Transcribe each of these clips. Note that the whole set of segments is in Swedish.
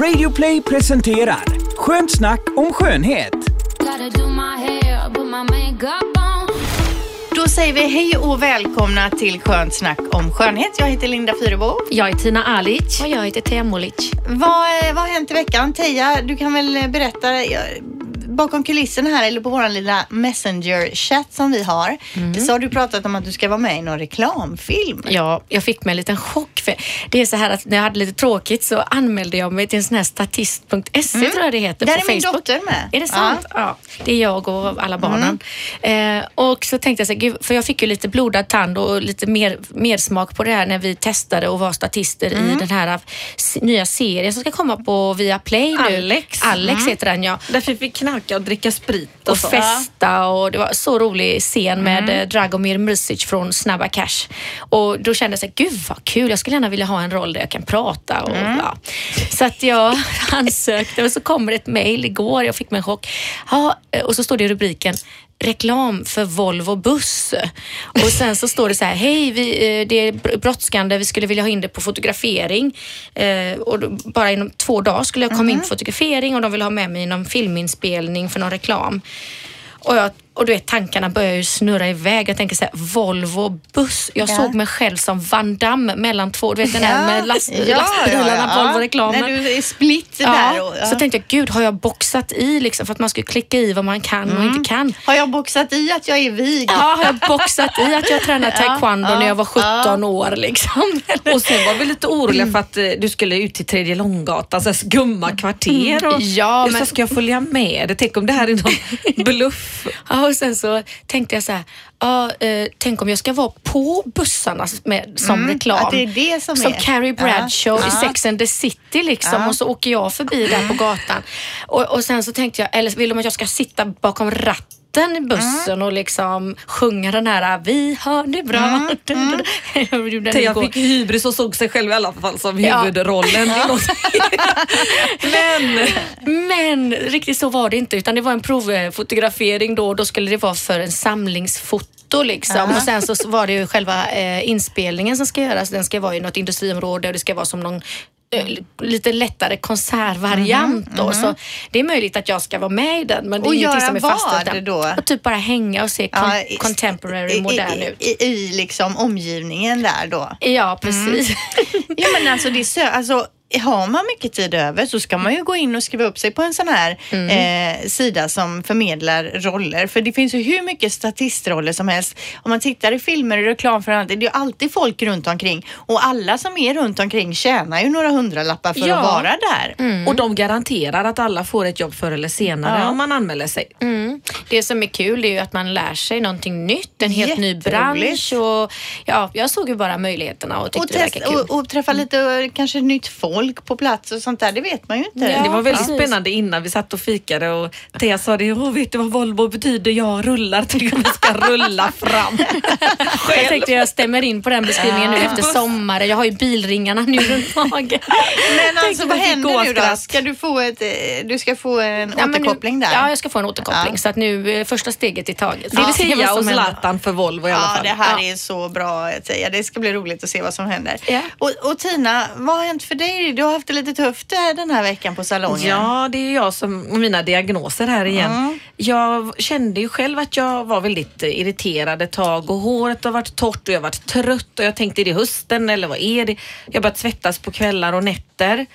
Radioplay presenterar Skönt snack om skönhet. Då säger vi hej och välkomna till Skönt snack om skönhet. Jag heter Linda Fyrebo. Jag är Tina Alic. Och jag heter Teija Molic. Vad, vad har hänt i veckan? Teija, du kan väl berätta jag, bakom kulisserna här eller på vår lilla messenger-chatt som vi har. Så har du pratat om att du ska vara med i någon reklamfilm. Ja, jag fick mig en liten chock. För det är så här att när jag hade lite tråkigt så anmälde jag mig till en sån här statist.se tror jag det heter Där på är min Facebook. dotter med. Är det sant? Ja. Det är jag och alla barnen. Eh, och så tänkte jag så här, gud, för jag fick ju lite blodad tand och lite mer, mer smak på det här när vi testade och var statister i den här nya serien som ska komma på Viaplay nu. Alex. Alex heter den ja. Därför fick knarka och dricka sprit och, och så. festa och det var så rolig scen med eh, Dragomir Mrsic från Snabba Cash. Och då kände jag så här, gud vad kul, jag skulle gärna vilja ha en roll där jag kan prata. Och, ja. Så att jag ansökte och så kommer ett mejl igår, jag fick mig en chock. Ja, eh, och så står det i rubriken reklam för Volvo buss. Och sen så står det så här, hej, vi, eh, det är br- brådskande, vi skulle vilja ha in det på fotografering. Eh, och då, bara inom två dagar skulle jag komma in på fotografering och de vill ha med mig i någon filminspelning för någon reklam. Och, jag, och du vet, tankarna börjar ju snurra iväg. Jag tänker så här, Volvo buss. Jag Ja. såg mig själv som Van Damme mellan två, du vet den här med last, Ja, lastbilarna, ja, ja. Volvo-reklamen. När du är split Ja, där. Och, ja. Så tänkte jag, gud har jag boxat i liksom för att man skulle klicka i vad man kan och inte kan. Har jag boxat i att jag är vig? Ja, har jag boxat i att jag tränade taekwondo när jag var 17 år liksom? Och sen var vi lite oroliga för att eh, du skulle ut till Tredje Långgatan, så här skumma kvarter. Och, Ja, men- så ska jag följa med? Tänk om det här är någon bluff. Och sen så tänkte jag så här, ja, eh, tänk om jag ska vara på bussarna med, som reklam. att det är det som är- Carrie Bradshaw Ja, i. Sex and the City liksom Ja. och så åker jag förbi där på gatan. Och, och sen så tänkte jag, eller vill de att jag ska sitta bakom ratten i bussen och liksom sjunga den här Vi har det bra. Jag den Teija igår. fick hybris och såg sig själv i alla fall som Ja. huvudrollen. Men Men riktigt så var det inte utan det var en provfotografering då och då skulle det vara för en samlingsfoto liksom. Och sen så var det ju själva eh, inspelningen som ska göras. Den ska vara i något industriområde och det ska vara som någon lite lättare konsertvariant då. Så det är möjligt att jag ska vara med i den men det är Och ingenting som är fastställt då? Och typ bara hänga och se Ja, i- contemporary, i, modern i, ut. I, I liksom omgivningen där då. Ja, precis. Ja men alltså, det är så, alltså har man mycket tid över så ska man ju gå in och skriva upp sig på en sån här eh, sida som förmedlar roller. För det finns ju hur mycket statistroller som helst. Om man tittar i filmer och reklam för annat, det är ju alltid folk runt omkring. Och alla som är runt omkring tjänar ju några hundralappar för Ja. att vara där. Och de garanterar att alla får ett jobb förr eller senare Ja. om man anmäler sig. Mm. Det som är kul är ju att man lär sig någonting nytt, en helt ny bransch och ja, jag såg ju bara möjligheterna och tyckte Och, det test, verkade kul. och, och träffa lite eh, kanske nytt folk på plats och sånt där, det vet man ju inte. Ja. Det var väldigt precis. spännande innan vi satt och fikade och Thea sa det, Åh, vet du vad Volvo betyder? Jag rullar, om vi ska rulla fram. Jag tänkte jag stämmer in på den beskrivningen nu efter sommaren. Jag har ju bilringarna nu runt magen. Men alltså vad händer nu då? Ska du få, ett, eh, du ska få en Ja, men nu- återkoppling där? Ja, jag ska få en återkoppling. Ja. Så att nu, eh, första steget i taget. Det är Vi får se vad Thea som och. Zlatan för Volvo i alla Ja, fall. det här Ja. är så bra att säga. Det ska bli roligt att se vad som händer. Ja. Och, och Tina, vad har hänt för dig? Du har haft det lite tufft eh, den här veckan på salongen. Ja, det är jag som, och mina diagnoser här igen. Jag kände ju själv att jag var väldigt eh, irriterad ett tag och håret har varit torrt och jag har varit trött och jag tänkte är det hösten eller vad är det? Jag har börjat svettas på kvällar och nätter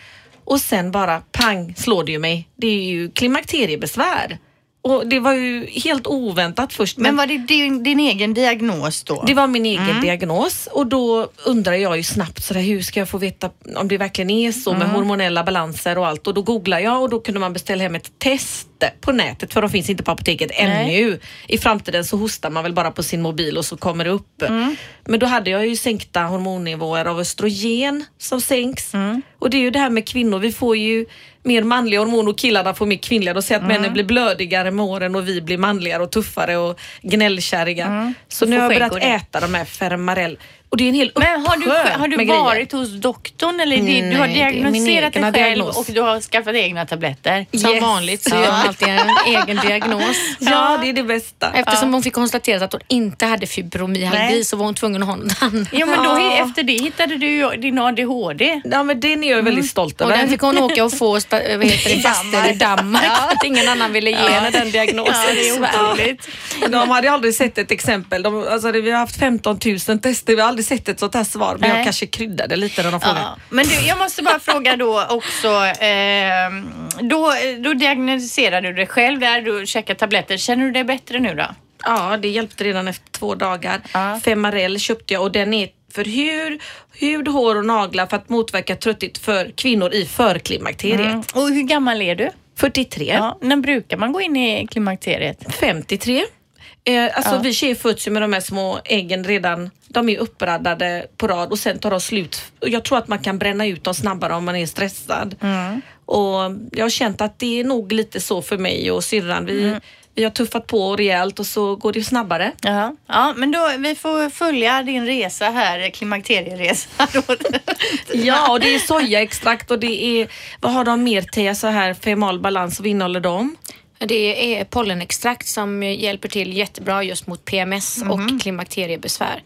och sen bara pang slår det ju mig. Det är ju klimakteriebesvär. Och det var ju helt oväntat först. Men var det din, din egen diagnos då? Det var min egen diagnos och då undrar jag ju snabbt sådär, hur ska jag få veta om det verkligen är så med hormonella balanser och allt och då googlar jag och då kunde man beställa hem ett test på nätet för de finns inte på apoteket ännu. I framtiden så hostar man väl bara på sin mobil och så kommer det upp. Men då hade jag ju sänkta hormonnivåer av östrogen som sänks och det är ju det här med kvinnor, vi får ju mer manliga hormoner och killarna får mer kvinnliga. De säger att männen blir blödigare med åren och vi blir manligare och tuffare och gnällkärriga. Så nu har jag börjat äta de här Fermarell. Och det är en hel Men har du, har du varit grejer. hos doktorn eller det, du Nej, har diagnostiserat dig själv diagnos. och du har skaffat egna tabletter? Som Yes. vanligt så gör hon alltid en egen diagnos. Ja, det är det bästa. Eftersom hon fick konstaterat att hon inte hade fibromyalgi Nej. så var hon tvungen att ha något annat. Jo men då, Ja. efter det hittade du din ADHD. Ja, men den är jag väldigt stolt Och över. den fick hon åka och få vad heter det, faster i Danmark. för Att ingen annan ville ge henne den diagnosen Ja, det är otroligt. De hade aldrig sett ett exempel. De, alltså, vi har haft 15 000 tester, vi har aldrig sett ett sånt här svar. Men Nej. jag kanske kryddade lite när de frågade. Ja. Men du, jag måste bara fråga då också. Eh, då, då diagnostiserade du dig själv där, du käkade tabletter. Känner du dig bättre nu då? Ja, det hjälpte redan efter två dagar. Ja. Femarel köpte jag och den är för hud, hud, hår och naglar för att motverka trötthet för kvinnor i förklimakteriet. Mm. Och hur gammal är du? 43, Ja, när brukar man gå in i klimakteriet? 53. Eh, alltså Ja. vi föds ju med de här små äggen redan. De är uppraddade på rad och sen tar de slut. Jag tror att man kan bränna ut dem snabbare om man är stressad. Och jag har känt att det är nog lite så för mig och syrran. Vi, vi har tuffat på rejält och så går det snabbare. Ja, ja men då, vi får följa din resa här, klimakterieresa. Ja, och det är sojaextrakt och det är, vad har de mer till? Så här femal balans, vad innehåller de? Det är pollenextrakt som hjälper till jättebra just mot PMS och klimakteriebesvär.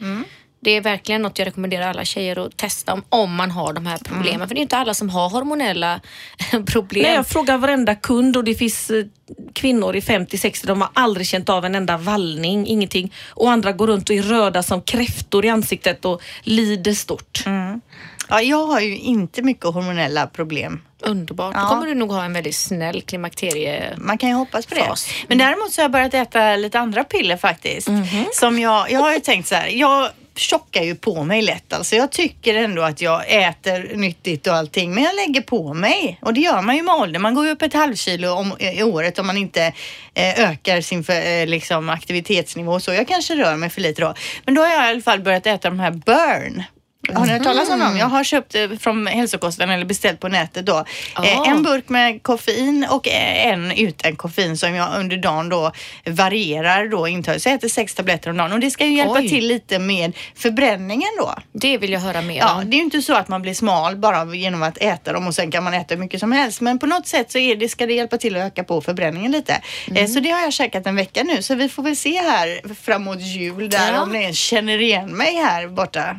Det är verkligen något jag rekommenderar alla tjejer att testa om, om man har de här problemen. För det är inte alla som har hormonella problem. Nej, jag frågar varenda kund och det finns eh, kvinnor i 50-60, de har aldrig känt av en enda vallning, ingenting. Och andra går runt och är röda som kräftor i ansiktet och lider stort. Ja, jag har ju inte mycket hormonella problem. Underbart. Ja. Då kommer du nog ha en väldigt snäll klimakterie... Man kan ju hoppas på det. Fas. Men däremot så har jag börjat äta lite andra piller faktiskt. Som jag, jag har ju tänkt så här, jag tjockar ju på mig lätt. Alltså jag tycker ändå att jag äter nyttigt och allting, men jag lägger på mig. Och det gör man ju med åldern. Man går ju upp ett halvkilo om, i året om man inte eh, ökar sin för, eh, liksom, aktivitetsnivå. Så jag kanske rör mig för lite då. Men då har jag i alla fall börjat äta de här burn. Har ni hört talas om dem? Jag har köpt eh, från hälsokosten eller beställt på nätet då. Ah. En burk med koffein och eh, en utan koffein som jag under dagen då varierar då intag. Så jag äter sex tabletter om dagen och det ska ju hjälpa Oj. till lite med förbränningen då. Det vill jag höra mer Ja, om. det är ju inte så att man blir smal bara genom att äta dem och sen kan man äta hur mycket som helst. Men på något sätt så är det, ska det hjälpa till att öka på förbränningen lite. Mm. Så det har jag käkat en vecka nu. Så vi får väl se här framåt jul där Ja. om ni känner igen mig här borta,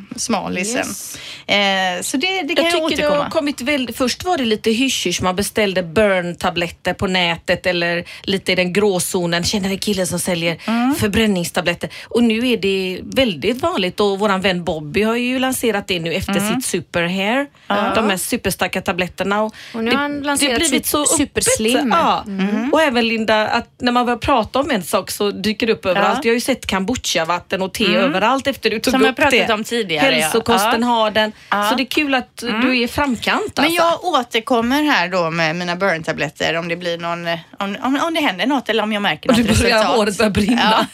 smalisen. Yes. Eh, Så det, det kan Jag jag, tycker det återkomma. har kommit väldigt, först var det lite hysch man beställde burn-tabletter på nätet eller lite i den gråzonen. Känner en kille som säljer Mm. förbränningstabletter. Och nu är det väldigt vanligt och våran vän Bobby har ju lanserat det nu efter Mm. sitt super hair. De här superstarka tabletterna. Och, Och nu har han lanserat Sup- Superslim. Ja. Mm. Och även Linda, att när man börjar prata om en sak så dyker det upp överallt. Jag har ju sett kombucha-vatten och te överallt efter du tog Mm. Som jag upp pratat det. om tidigare, ja. Hälsokosten Ja. har den. Ja. Så det är kul att du är i framkant alltså. Men jag återkommer här då med mina burn-tabletter om det blir någon, eh, om, om, om det händer något eller om jag märker och något du börjar, resultat. håret börjar brinna.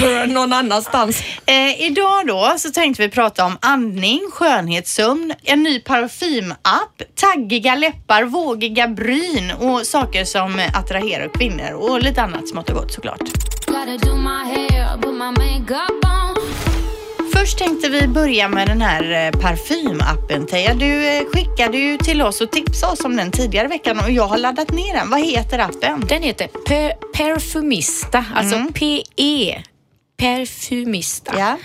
Burn någon annanstans. Eh, idag då så tänkte vi prata om andning, skönhetssömn, en ny parfymapp, taggiga läppar, vågiga bryn och saker som attraherar kvinnor och lite annat smått och gott såklart. Gotta do my hair, put my makeup on. Först tänkte vi börja med den här eh, parfymappen Teija. Du eh, skickade ju till oss och tipsade oss om den tidigare veckan och jag har laddat ner den. Vad heter appen? Den heter Pe- Perfumista, alltså PE. Perfumista. Ja.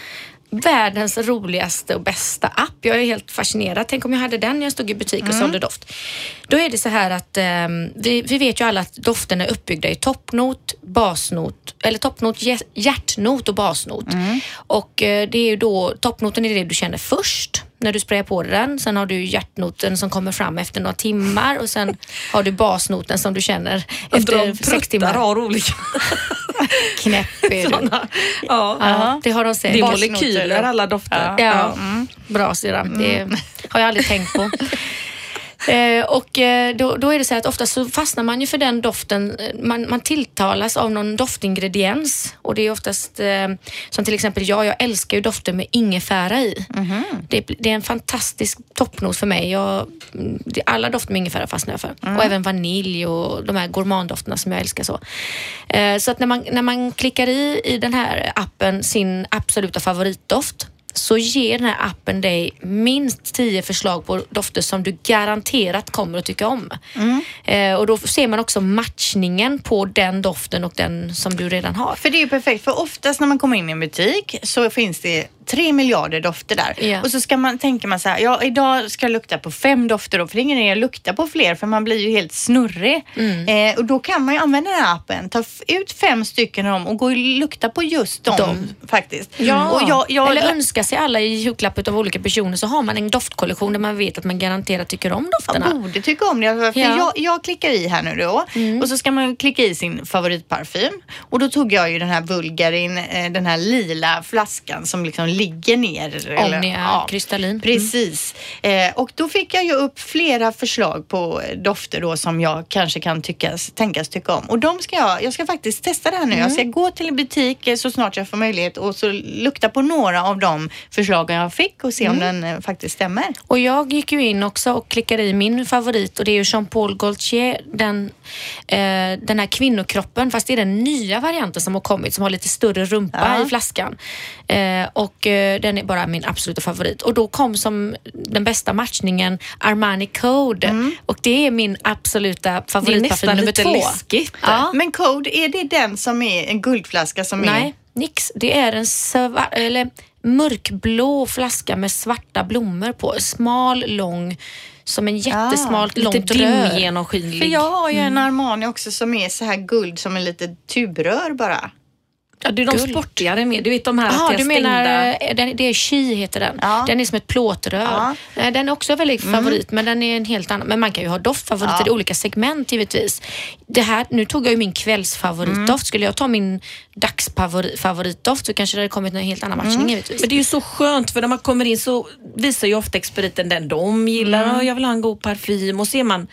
Världens roligaste och bästa app. Jag är helt fascinerad. Tänk om jag hade den när jag stod i butik och sålde doft. Då är det så här att ehm, vi, vi vet ju alla att doften är uppbyggda i toppnot, basnot, eller toppnot, hjärt- hjärtnot och basnot. Och eh, det är ju då, toppnoten är det du känner först när du sprayar på den. Sen har du hjärtnoten som kommer fram efter några timmar och sen har du basnoten som du känner Efter sex timmar. har olika Knäpp är du. sådana. Ja. Ja, det har de sett. Det är molekyler alla dofter. Ja, bra syrran. Det har jag aldrig tänkt på. Eh, och eh, då, då är det så att ofta så fastnar man ju för den doften. eh, Man, man tilltalas av någon doftingrediens och det är oftast eh, som till exempel jag, jag älskar ju dofter med ingefära i. Det, det är en fantastisk toppnos för mig. Jag, mm, alla dofter med ingefära fastnar jag för. Och även vanilj och de här gourmanddofterna som jag älskar så. Så att när man, när man klickar i i den här appen sin absoluta favoritdoft så ger den här appen dig minst 10 förslag på dofter som du garanterat kommer att tycka om. Eh, och då ser man också matchningen på den doften och den som du redan har. För det är ju perfekt, för oftast när man kommer in i en butik så finns det tre miljarder dofter där. Ja. Och så ska man, tänker man så här, ja idag ska jag lukta på fem dofter då, för det är ingen idé att lukta på fler för man blir ju helt snurrig. Eh, och då kan man ju använda den här appen, ta ut fem stycken av dem och gå och lukta på just dem, Dem. faktiskt. Ja, jag, jag, eller önska sig alla i julklapp av olika personer så har man en doftkollektion där man vet att man garanterat tycker om dofterna. Jag borde tycka om det. För Ja. jag, jag klickar i här nu då och så ska man klicka i sin favoritparfym. Och då tog jag ju den här Bulgarin, eh, den här lila flaskan som liksom ligger ner. eller- Omnia kristallin. Mm. Precis. Eh, och då fick jag ju upp flera förslag på eh, dofter då som jag kanske kan tyckas, tänkas tycka om. Och de ska jag, jag ska faktiskt testa det här nu. Mm. Jag ska gå till en butik eh, så snart jag får möjlighet och så lukta på några av de förslagen jag fick och se om Mm. den eh, faktiskt stämmer. Och jag gick ju in också och klickade i min favorit och det är ju Jean-Paul Gaultier, den, eh, den här kvinnokroppen, fast det är den nya varianten som har kommit som har lite större rumpa Ja. i flaskan. Eh, och eh, den är bara min absoluta favorit. Och då kom som den bästa matchningen Armani Code och det är min absoluta Det är favoritparfym nästan nummer lite två. läskigt. Ja. Men Code, är det den som är en guldflaska som Nej, är... nix. Det är en svar- eller mörkblå flaska med svarta blommor på. Smal, lång, som en jättesmalt Lite långt rör. dimgenomskinlig. För jag har ju en Armani också som är så här guld som en litet tubrör bara. Ja, det är de Guld. sportigare med. Du vet de här är du menar, eh, den, det är Chi heter den. Ja. Den är som ett plåtrör. Ja. Nej, Den är också väldigt favorit men den är en helt annan. Men man kan ju ha doftfavoriter Ja. i olika segment givetvis. Det här, nu tog jag ju min kvällsfavoritdoft. Skulle jag ta min dagsfavoritdoft så kanske det hade kommit en helt annan matchning givetvis. Men det är ju så skönt för när man kommer in så visar ju ofta expediten den de gillar. Mm. "Åh, Jag vill ha en god parfym och så är man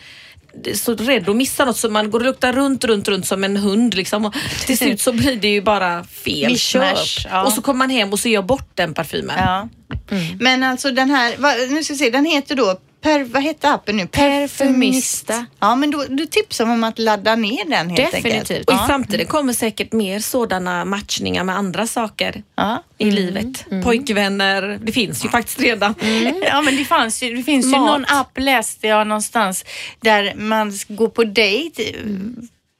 så rädd att missa något så man går och luktar runt, runt, runt som en hund liksom. Och till slut så blir det ju bara fel Mishmash, köp. ja. Och så kommer man hem och så är jag bort den parfymen. Ja. Men alltså den här, nu ska vi se, den heter då Per, vad hette appen nu? Perfumista. Ja, men då, du tipsar om att ladda ner den helt enkelt. Definitivt. Och i Ja. framtiden kommer säkert mer sådana matchningar med andra saker Ja. i livet. Pojkvänner, det finns ju faktiskt redan. Ja men det, fanns ju, det finns ju Mat. någon app läste jag någonstans där man går på dejt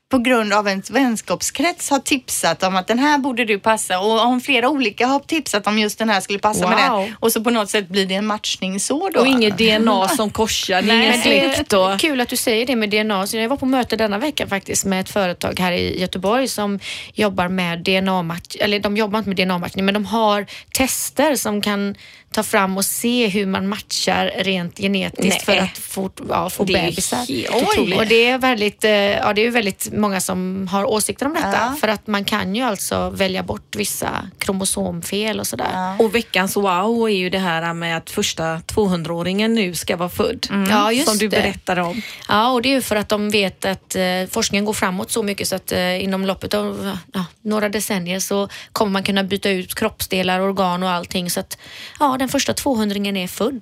på grund av en vänskapskrets har tipsat om att den här borde du passa och om flera olika har tipsat om just den här skulle passa med Wow. den och så på något sätt blir det en matchning så då. Och inget DNA som korsar, det är ingen släkt. Och... kul att du säger det med DNA. Så jag var på möte denna vecka faktiskt med ett företag här i Göteborg som jobbar med DNA-match, eller de jobbar inte med DNA-matchning men de har tester som kan ta fram och se hur man matchar rent genetiskt Nej. för att få, ja, få Det är bebisar. otroligt. Och det är väldigt, eh, ja, det är väldigt många som har åsikter om detta Ja. för att man kan ju alltså välja bort vissa kromosomfel och sådär. Ja. Och veckans wow är ju det här med att första 200-åringen nu ska vara född. Ja, just som du berättade om. Ja, och det är ju för att de vet att eh, forskningen går framåt så mycket så att eh, inom loppet av ja, några decennier så kommer man kunna byta ut kroppsdelar, organ och allting så att ja, den första 200-ringen är född.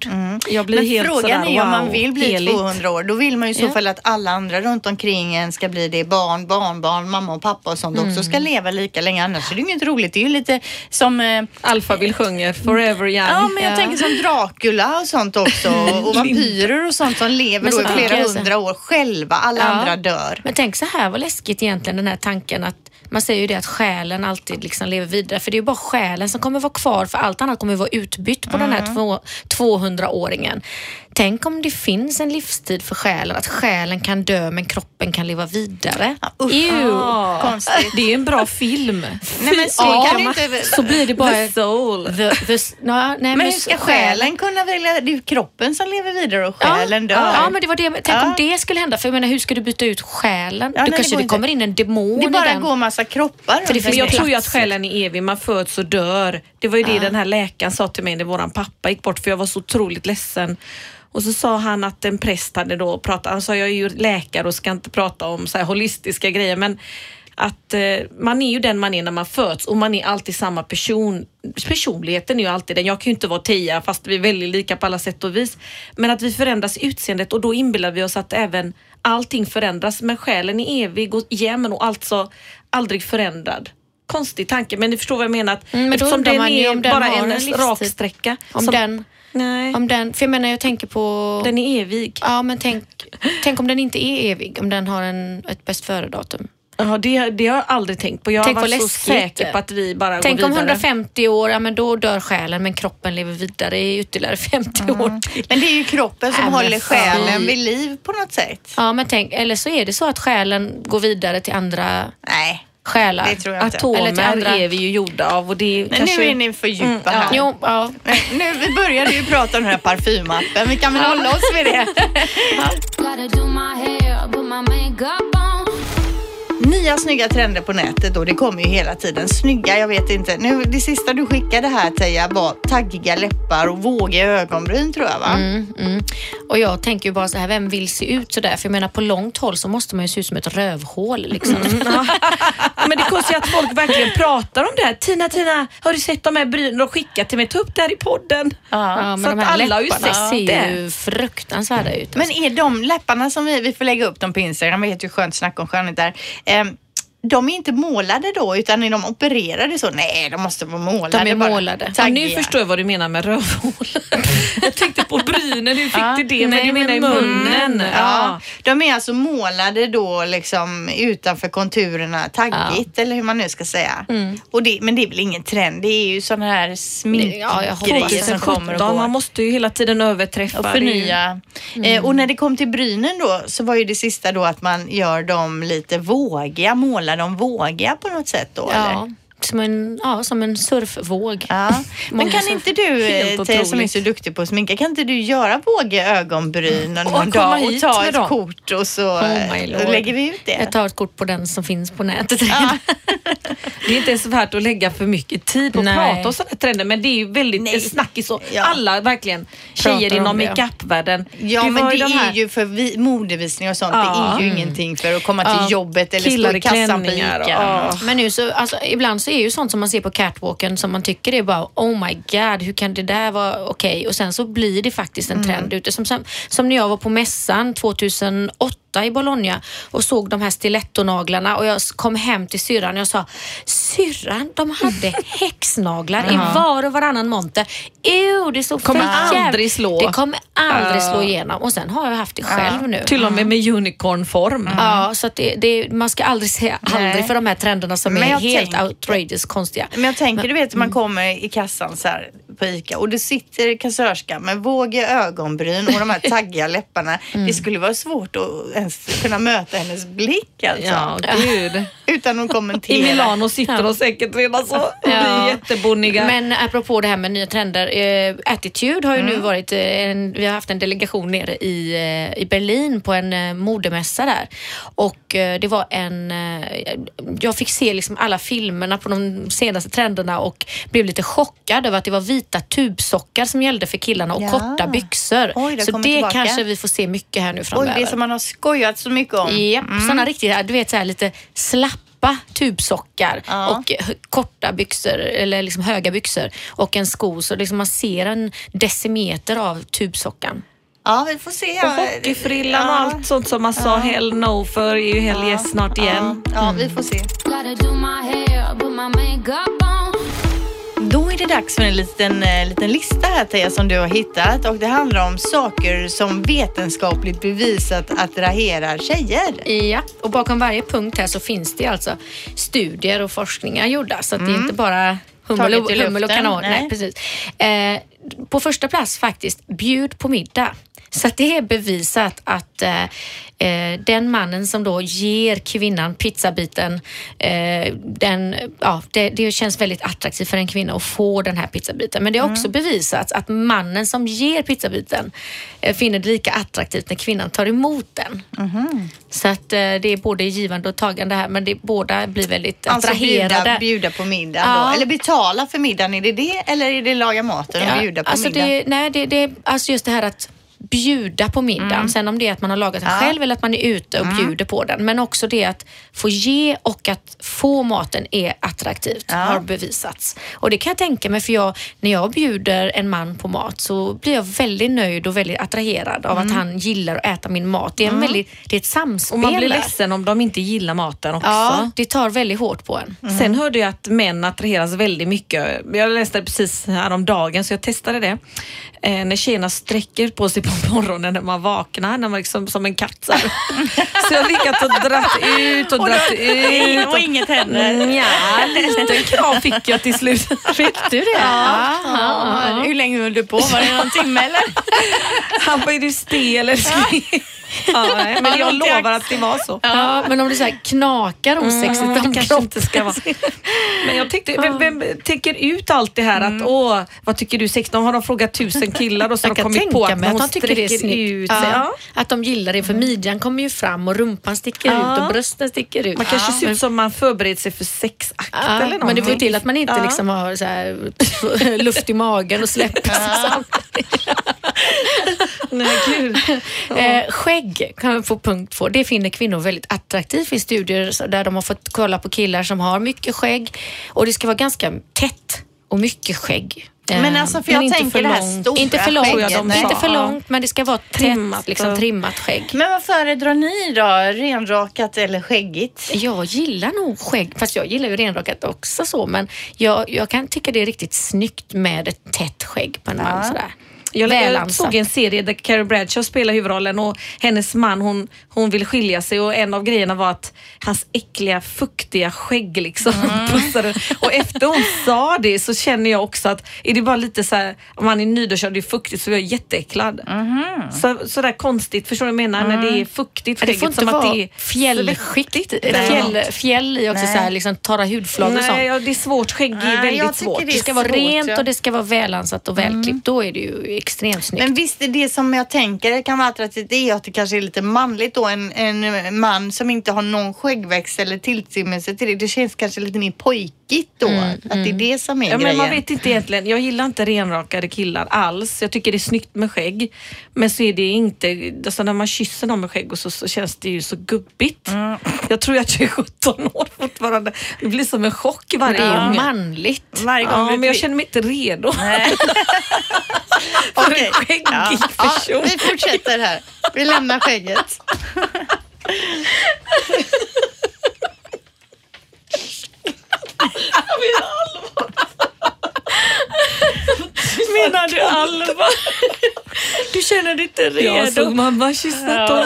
Blir Men frågan är ju om man wow, vill bli heligt. 200 år. Då vill man ju i så fall att alla andra runt omkring en ska bli det. Barn, barnbarn, mamma och pappa och sånt också Mm. ska leva lika länge. Annars är det ju inget roligt. Det är ju lite som eh, Alphaville sjunger Forever Young. Ja, men jag Ja. tänker som Dracula och sånt också. Och vampyrer och sånt som lever då i flera hundra år själva. Alla Ja. andra dör. Men tänk så här vad läskigt egentligen den här tanken att man säger ju det att själen alltid liksom lever vidare för det är ju bara själen som kommer vara kvar för allt annat kommer vara utbytt på den här två- 200-åringen. Tänk om det finns en livstid för själen, att själen kan dö men kroppen kan leva vidare. usch. Ew. Ja. Konstigt. Det är en bra film. Nej, men så Ja, kan det inte... Så blir det bara... The Soul. The, the, ja, nej, Men hur ska själen kunna välja? Det är ju kroppen som lever vidare och själen ja, dör. Ja, men det var det. Tänk Ja. om det skulle hända. För jag menar, hur ska du byta ut själen? Ja, då nej, det kanske det inte. kommer in en demon det i bara den. går massa kroppar För det finns Men jag tror ju att själen är evig. Man föds och dör. Det var ju det den här läkaren sa till mig när våran pappa gick bort för jag var så otroligt ledsen. Och så sa han att en präst hade då pratat, han sa jag är ju läkare och ska inte prata om så här holistiska grejer men att eh, man är ju den man är när man föds och man är alltid samma person. Personligheten är ju alltid den. Jag kan ju inte vara Tia fast vi är väldigt lika på alla sätt och vis. Men att vi förändras i utseendet och då inbillar vi oss att även allting förändras men själen är evig och jämn och alltså aldrig förändrad. konstig tanke men ni förstår vad jag menar. Att Mm, men då eftersom den man ju är om den bara en en livstid. rak sträcka. Om som- den, Nej, om den, för jag menar jag tänker på... den är evig. Ja men tänk, tänk om den inte är evig, om den har en, ett bäst före-datum. Ja, det, det har jag aldrig tänkt på. Jag Tänk varit så säker på att vi bara Tänk går om vidare. 150 år, ja men då dör själen men kroppen lever vidare i ytterligare 50 år. Men det är ju kroppen som men håller själen vid liv på något sätt. Ja men tänk, eller så är det så att själen går vidare till andra Nej, själar. det tror jag inte. Eller Atomer andra- är vi ju gjorda av och det är Men kanske... nu är ni för djupa här. Jo, ja. Nu, vi började ju prata om den här parfymappen. Vi kan väl hålla oss vid det. Nya snygga trender på nätet och det kommer ju hela tiden. Snygga, jag vet inte. Nu, det sista du skickade här Teija var taggiga läppar och vågiga ögonbryn tror jag va? Mm, mm. Och jag tänker ju bara så här, vem vill se ut så där? För jag menar på långt håll så måste man ju se ut som ett rövhål liksom. Ja. Men det är konstigt att folk verkligen pratar om det här. Tina, Tina, har du sett de här brynen de skickar till mig? Ta upp det här i podden. Ja, men Så de att här alla har ju sett ser det. ju fruktansvärda ut. Men alltså. är de läpparna som vi, vi får lägga upp dem på Instagram, vi heter ju Skönt snack om skönhet där. Ähm, de är inte målade då utan är de opererade så? Nej, de måste vara målade. De är bara. målade. Ja, nu förstår jag vad du menar med rövhål. jag tänkte på brynen, hur fick Ja. du det? Men Nej, du menar i munnen. munnen. Ja, de är alltså målade då liksom utanför konturerna taggigt eller hur man nu ska säga. Och det, men det är väl ingen trend, det är ju sådana här Ja, sminkgrejer som kommer och 2017, går. man måste ju hela tiden överträffa. och förnya. Eh, och när det kom till brynen då så var ju det sista då att man gör dem lite vågiga, målar dem vågiga på något sätt då eller? Som en, ja, som en surfvåg. Ja. Men kan som- inte du, Helt eh, som är så duktig på att sminka, kan inte du göra vågiga ögonbryn någon Och dag och ta ett dem? kort och så Oh eh, lägger vi ut det? Jag tar ett kort på den som finns på nätet. Ja. Det är inte ens värt att lägga för mycket tid på att prata om sådana trender men det är ju väldigt Nej. en snackis och Ja. alla verkligen tjejer inom det. makeupvärlden. Ja, men var det de här- är ju för vi, modevisning och sånt. Det är ju ingenting för att komma till Ja. jobbet eller stå Killar i i kassan på Ica. Men nu så, alltså, ibland så är ju sånt som man ser på catwalken som man tycker är bara oh my god, hur kan det där vara okej? Och sen så blir det faktiskt en trend ute. Som, som, som när jag var på mässan 2008 i Bologna och såg de här stilettonaglarna och jag kom hem till syrran och jag sa syrran, de hade häxnaglar i var och varannan monter. Ew, det såg Kommer aldrig slå. Det kommer aldrig slå igenom och sen har jag haft det själv nu. Till och med med unicornform. Ja, så det, det, man ska aldrig säga aldrig Nej. för de här trenderna som är helt tänker- outrageous konstiga. Men jag tänker, du vet, Mm. man kommer i kassan så här på Ica och det sitter kassörskan med vågiga ögonbryn och de här taggiga läpparna. Mm. Det skulle vara svårt att ens kunna möta hennes blick alltså. Ja, gud. Utan att kommentera. I Milano sitter de säkert redan så och blir Ja. jättebonniga. Men apropå det här med nya trender. Eh, Attitude har ju Mm. nu varit, eh, en, vi har haft en delegation nere i, eh, i Berlin på en eh, modemässa där. Och eh, det var en, eh, jag fick se liksom alla filmerna på de senaste trenderna och blev lite chockad över att det var vita tubsockar som gällde för killarna och Ja. korta byxor. Oj, det så det tillbaka. kanske vi får se mycket här nu Oj, framöver. det som man har skojat så mycket om. Japp, sådana riktiga, du vet så här lite slappa tubsockar Ja. och korta byxor eller liksom höga byxor och en sko så liksom man ser en decimeter av tubsockan. Ja, vi får se. och hockeyfrillan och allt sånt som man sa hell no för är ju hell yes snart igen. Ja, ja, vi får se. Då är det dags för en liten, eh, liten lista här Teija som du har hittat och det handlar om saker som vetenskapligt bevisat attraherar tjejer. Ja, och bakom varje punkt här så finns det alltså studier och forskningar gjorda så att det är inte bara hummel och, Mm. Hummel och kanon. Nej. nej. precis. Eh, på första plats faktiskt, bjud på middag. Så det är bevisat att eh, eh, den mannen som då ger kvinnan pizzabiten, eh, den, ja, det, det känns väldigt attraktivt för en kvinna att få den här pizzabiten. Men det har också bevisats att mannen som ger pizzabiten eh, finner det lika attraktivt när kvinnan tar emot den. Så att eh, det är både givande och tagande här men det, båda blir väldigt Alltså attraherade. bjuda, bjuda på middag Ja. Eller betala för middagen, är det det? Eller är det laga maten och Ja, bjuda på alltså middag? det, nej, det, det, alltså just det här att bjuda på middagen. Sen om det är att man har lagat den Mm. Ja. Mm. själv eller att man är ute och bjuder på den. Men också det att få ge och att få maten är attraktivt Ja. har bevisats. Och det kan jag tänka mig för jag, när jag bjuder en man på mat så blir jag väldigt nöjd och väldigt attraherad av Mm. att han gillar att äta min mat. Det är, en väldigt, det är ett samspel Och man blir ledsen om de inte gillar maten också. Ja, det tar väldigt hårt på en. Sen hörde jag att män attraheras väldigt mycket. Jag läste det precis häromdagen så jag testade det. Eh, när tjejerna sträcker på sig på morgonen när man vaknar, när man liksom som en katt. Så, så jag har legat och dratt ut och dratt ut. Och inget händer. Ja, liten kram fick jag till slut. Fick du det? Ja, ja. Hur länge höll du på? Var det någon timme eller? Han bara, är du stel älskling? Ja, men jag lovar att det var så. Ja, men om det så här knakar osexigt Mm, om det kanske inte ska vara. Men jag tänkte, vem, vem tänker ut allt det här att åh, vad tycker du sex? De har de frågat tusen killar och så har de kommit på att att de tycker det är snyggt. ut sig. Ja, Ja. Att de gillar det för midjan kommer ju fram och rumpan sticker Ja. ut och brösten sticker ut. Man kanske Ja. ser ut som man förbereder sig för sexakt Ja, eller men det någonting. får ju till att man inte Ja. liksom har så här, luft i magen och släpper sig. Nej, gud. Skägg kan vi få punkt på. Det finner kvinnor väldigt attraktivt i studier där de har fått kolla på killar som har mycket skägg och det ska vara ganska tätt och mycket skägg. Men alltså för jag inte tänker för det här långt. stora Inte för långt, skägget, nej. inte för Ja. långt men det ska vara Trimmat tätt, liksom trimmat skägg. Men vad föredrar ni då? Renrakat eller skäggigt? Jag gillar nog skägg, fast jag gillar ju renrakat också så, men jag, jag kan tycka det är riktigt snyggt med ett tätt skägg på en man sådär. Jag, jag såg en serie där Carrie Bradshaw spelar huvudrollen och hennes man hon, hon vill skilja sig och en av grejerna var att hans äckliga fuktiga skägg liksom pussade. Och efter hon sa det så känner jag också att är det bara lite så här, om man är nyduschad och det är fuktigt så är jag jätteäcklad. Så, så där konstigt, förstår du vad jag menar? När det är fuktigt Men det får skägget inte som att vara det är fjällskikt, fjäll, fjäll i också Nej. så här, liksom torra hudflagor och sånt. Ja, det är svårt. Skägg är väldigt svårt. det Det är ska vara svårt, rent ja. och det ska vara välansat och välklippt. Då är det ju extremt snyggt. Men visst är det som jag tänker kan vara attraktivt, det är att det kanske är lite manligt då. En, en man som inte har någon skäggväxt eller tillstymmelse till det. Det känns kanske lite mer pojkigt då. Att det är det som är Ja, grejen. men man vet inte egentligen. Jag gillar inte renrakade killar alls. Jag tycker det är snyggt med skägg. Men så är det inte, alltså när man kysser någon med skägg och så, så känns det ju så gubbigt. Mm. Jag tror att jag är 17 år fortfarande. Det blir som en chock varje det är gång. manligt. Varje gång Ja, men jag känner mig inte redo. Okej. en skäggig Ja. person. Ja, vi fortsätter här. Vi lämnar skägget. Menar du allvar? Du känner dig inte Jag såg mamma kyssa Tom.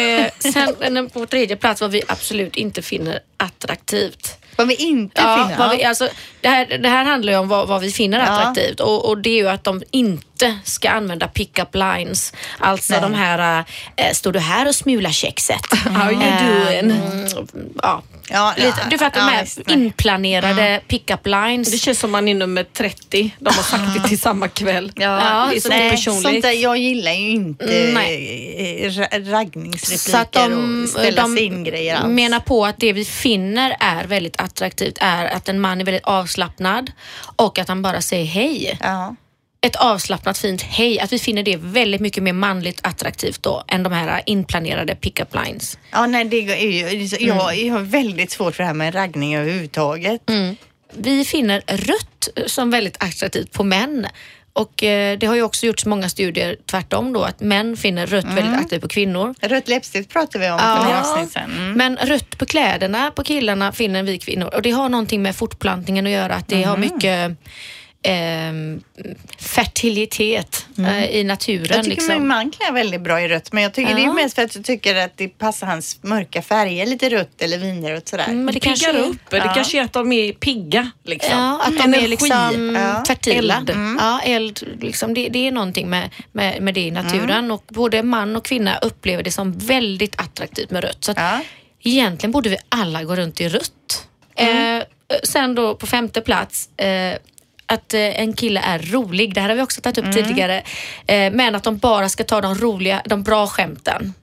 Eh, sen eh, på tredje plats vad vi absolut inte finner attraktivt. Vad vi inte Ja, finner. vi, alltså, det, här, det här handlar ju om vad, vad vi finner Ja. attraktivt och, och det är ju att de inte ska använda pick-up lines. Alltså Nej. de här, äh, står du här och smular kexet? How you doing? Mm, ja. Ja, Lite, ja, du fattar, ja, de här inplanerade pick-up lines. Det känns som man är nummer 30. De har sagt det till samma kväll. Ja, det är så nej, opersonligt. sånt där, jag gillar ju inte Nej. eh, ra- Så raggningsrepliker att de, och ställa de sig in grejer alls. menar på att det vi finner är väldigt attraktivt är att en man är väldigt avslappnad och att han bara säger hej. Ja. Ett avslappnat fint hej. Att vi finner det väldigt mycket mer manligt attraktivt då än de här inplanerade pick-up lines. ja, nej det är ju, jag, Mm. jag har väldigt svårt för det här med raggning överhuvudtaget. Vi finner rött som väldigt attraktivt på män. Och eh, det har ju också gjorts många studier tvärtom då att män finner rött väldigt attraktivt på kvinnor. Rött läppstift pratade vi om för några avsnitt sedan. Mm. Men rött på kläderna på killarna finner vi kvinnor och det har någonting med fortplantningen att göra. Att det har mycket fertilitet eh, i naturen. Jag tycker liksom. min man klär väldigt bra i rött men jag tycker det är Ja. mest för att jag tycker att det passar hans mörka färger. Lite rött eller vinrött sådär. Mm, men det kanske piggar är- upp. Det Ja. kanske är att de är pigga. Liksom. Ja, att de Energi. är liksom Ja. fertila. Eld. Ja, eld. Liksom, det, det är någonting med, med, med det i naturen och både man och kvinna upplever det som väldigt attraktivt med rött. Så att Ja. egentligen borde vi alla gå runt i rött. Eh, sen då på femte plats eh, att eh, en kille är rolig. Det här har vi också tagit upp tidigare. Eh, men att de bara ska ta de roliga, de bra skämten.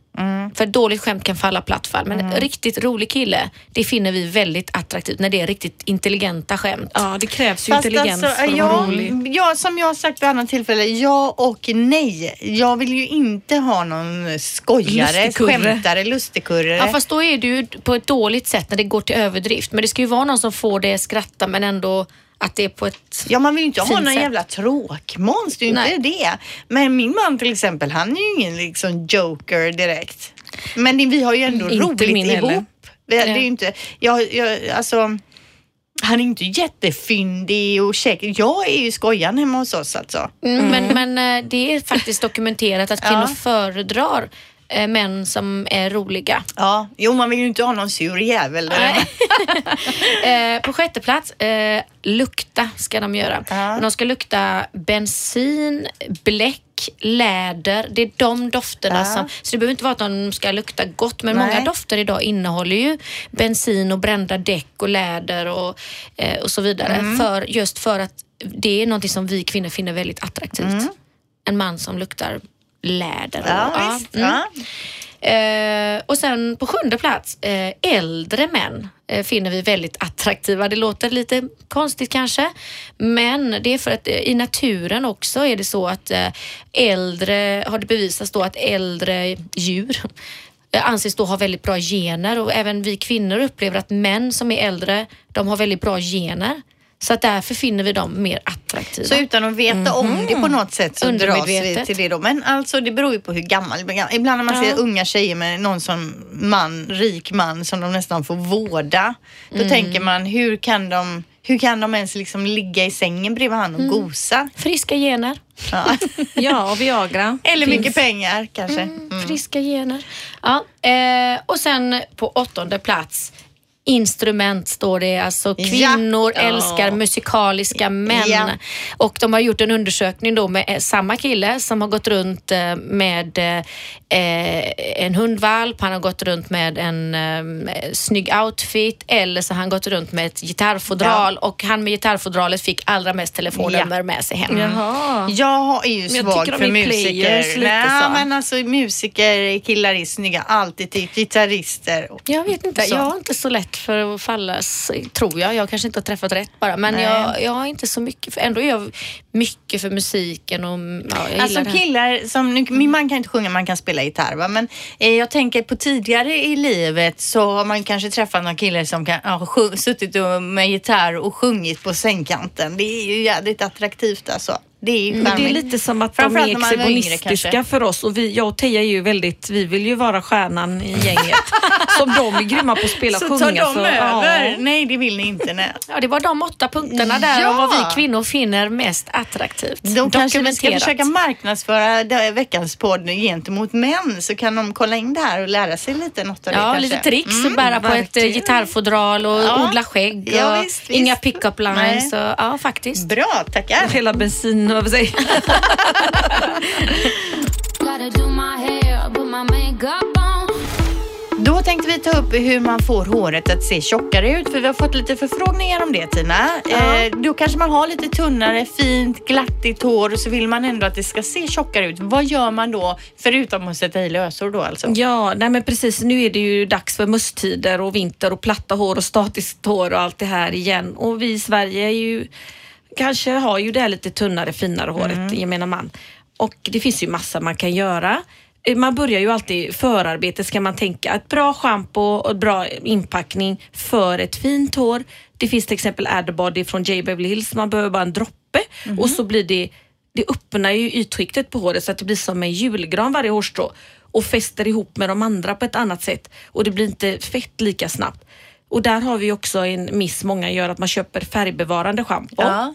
För dåligt skämt kan falla platt fall. Men riktigt rolig kille, det finner vi väldigt attraktivt när det är riktigt intelligenta skämt. Ja, det krävs ju Fast intelligens alltså, för att ja, vara rolig. ja, som jag har sagt vid andra tillfällen, ja och nej. Jag vill ju inte ha någon skojare, Lustigkurre. skämtare, lustigkurre. Ja fast då är du på ett dåligt sätt när det går till överdrift. Men det ska ju vara någon som får dig att skratta men ändå att det är på ett... Ja, man vill ju inte ha någon sätt. jävla tråkmåns, det är ju Nej. inte det. Men min man till exempel, han är ju ingen liksom joker direkt. Men vi har ju ändå Inte roligt ihop. Vi, det är ju inte, jag, jag, alltså, han är inte jättefyndig och käck. Jag är ju skojaren hemma hos oss alltså. Mm. Men, men eh, det är faktiskt dokumenterat att kvinnor Ja. föredrar eh, män som är roliga. Ja, jo man vill ju inte ha någon sur jävel. Eh, på sjätte plats, eh, lukta ska de göra. Ja. De ska lukta bensin, bläck, läder. Det är de dofterna Ja. som... Så det behöver inte vara att de ska lukta gott men Nej. många dofter idag innehåller ju bensin och brända däck och läder och, eh, och så vidare. Mm. För, just för att det är någonting som vi kvinnor finner väldigt attraktivt. En man som luktar läder. och-. Ja, ja, mm. Ja. Eh, och sen på sjunde plats, eh, äldre män eh, finner vi väldigt attraktiva. Det låter lite konstigt kanske, men det är för att eh, i naturen också är det så att eh, äldre, har det bevisats då att äldre djur eh, anses då ha väldigt bra gener och även vi kvinnor upplever att män som är äldre, de har väldigt bra gener. Så att därför finner vi dem mer attraktiva. Så utan att veta om det på något sätt så dras vi till det då. Men alltså det beror ju på hur gammal. Ibland när man Ja. ser unga tjejer med någon som man, rik man som de nästan får vårda. Då tänker man hur kan de hur kan de ens liksom ligga i sängen bredvid han och gosa? Friska gener. Ja. Ja, och Viagra. Eller finns. mycket pengar kanske. Mm. Friska gener. Ja, eh, och sen på åttonde plats Instrument står det, alltså Ja. kvinnor Ja. älskar musikaliska män. Ja. Och de har gjort en undersökning då med eh, samma kille som har gått runt eh, med eh, en hundvalp, han har gått runt med en eh, snygg outfit eller så har han gått runt med ett gitarrfodral och han med gitarrfodralet fick allra mest telefonnummer med sig hem. Jaha. Jag är ju jag svag tycker för de är players musiker. Nej, men alltså musiker, killar är snygga alltid till gitarrister. Jag vet inte, Så. jag har inte så lätt för att falla, s- tror jag. Jag kanske inte har träffat rätt bara. Men Nej. jag, jag har inte så mycket, för, ändå är jag mycket för musiken och ja, jag Alltså killar som, nu, min man kan inte sjunga, man kan spela gitarr va? men eh, jag tänker på tidigare i livet så har man kanske träffat någon kille som kan, har sjung, suttit med gitarr och sjungit på sängkanten. Det är ju jävligt attraktivt alltså. Det är ju Men det är lite som att de är exhibitionistiska för oss och vi, jag och Teija är ju väldigt, vi vill ju vara stjärnan i gänget. som de är grymma på att spela och Så sjunga. tar de så, över? Ja. Nej, det vill ni inte. Nej. Ja, det var de åtta punkterna där Ja. och vad vi kvinnor finner mest attraktivt. De kanske vi ska försöka marknadsföra det- veckans podd gentemot män så kan de kolla in det här och lära sig lite något av det Ja, kanske. lite tricks att bära på ett eh, verkligen. gitarrfodral och Ja. odla skägg Ja, och visst, visst. inga pick-up lines. Så, ja, faktiskt. Bra, tackar. Hela bensin över sig. Då tänkte vi ta upp hur man får håret att se tjockare ut för vi har fått lite förfrågningar om det Tina. Eh, då kanske man har lite tunnare, fint, glattigt hår och så vill man ändå att det ska se tjockare ut. Vad gör man då förutom att sätta i lösor då alltså? Ja, nej men precis. Nu är det ju dags för musttider och vinter och platta hår och statiskt hår och allt det här igen. Och vi i Sverige är ju, kanske har ju det här lite tunnare, finare håret, gemene man. Och det finns ju massa man kan göra. Eh, Man börjar ju alltid förarbete ska man tänka. Ett bra schampo och bra inpackning för ett fint hår. Det finns till exempel Adbody från J. Beverly Hills. Man behöver bara en droppe och så blir det det öppnar ju ytskiktet på håret så att det blir som en julgran varje hårstrå och fäster ihop med de andra på ett annat sätt och det blir inte fett lika snabbt. Och där har vi också en miss många gör att man köper färgbevarande schampo. Ja.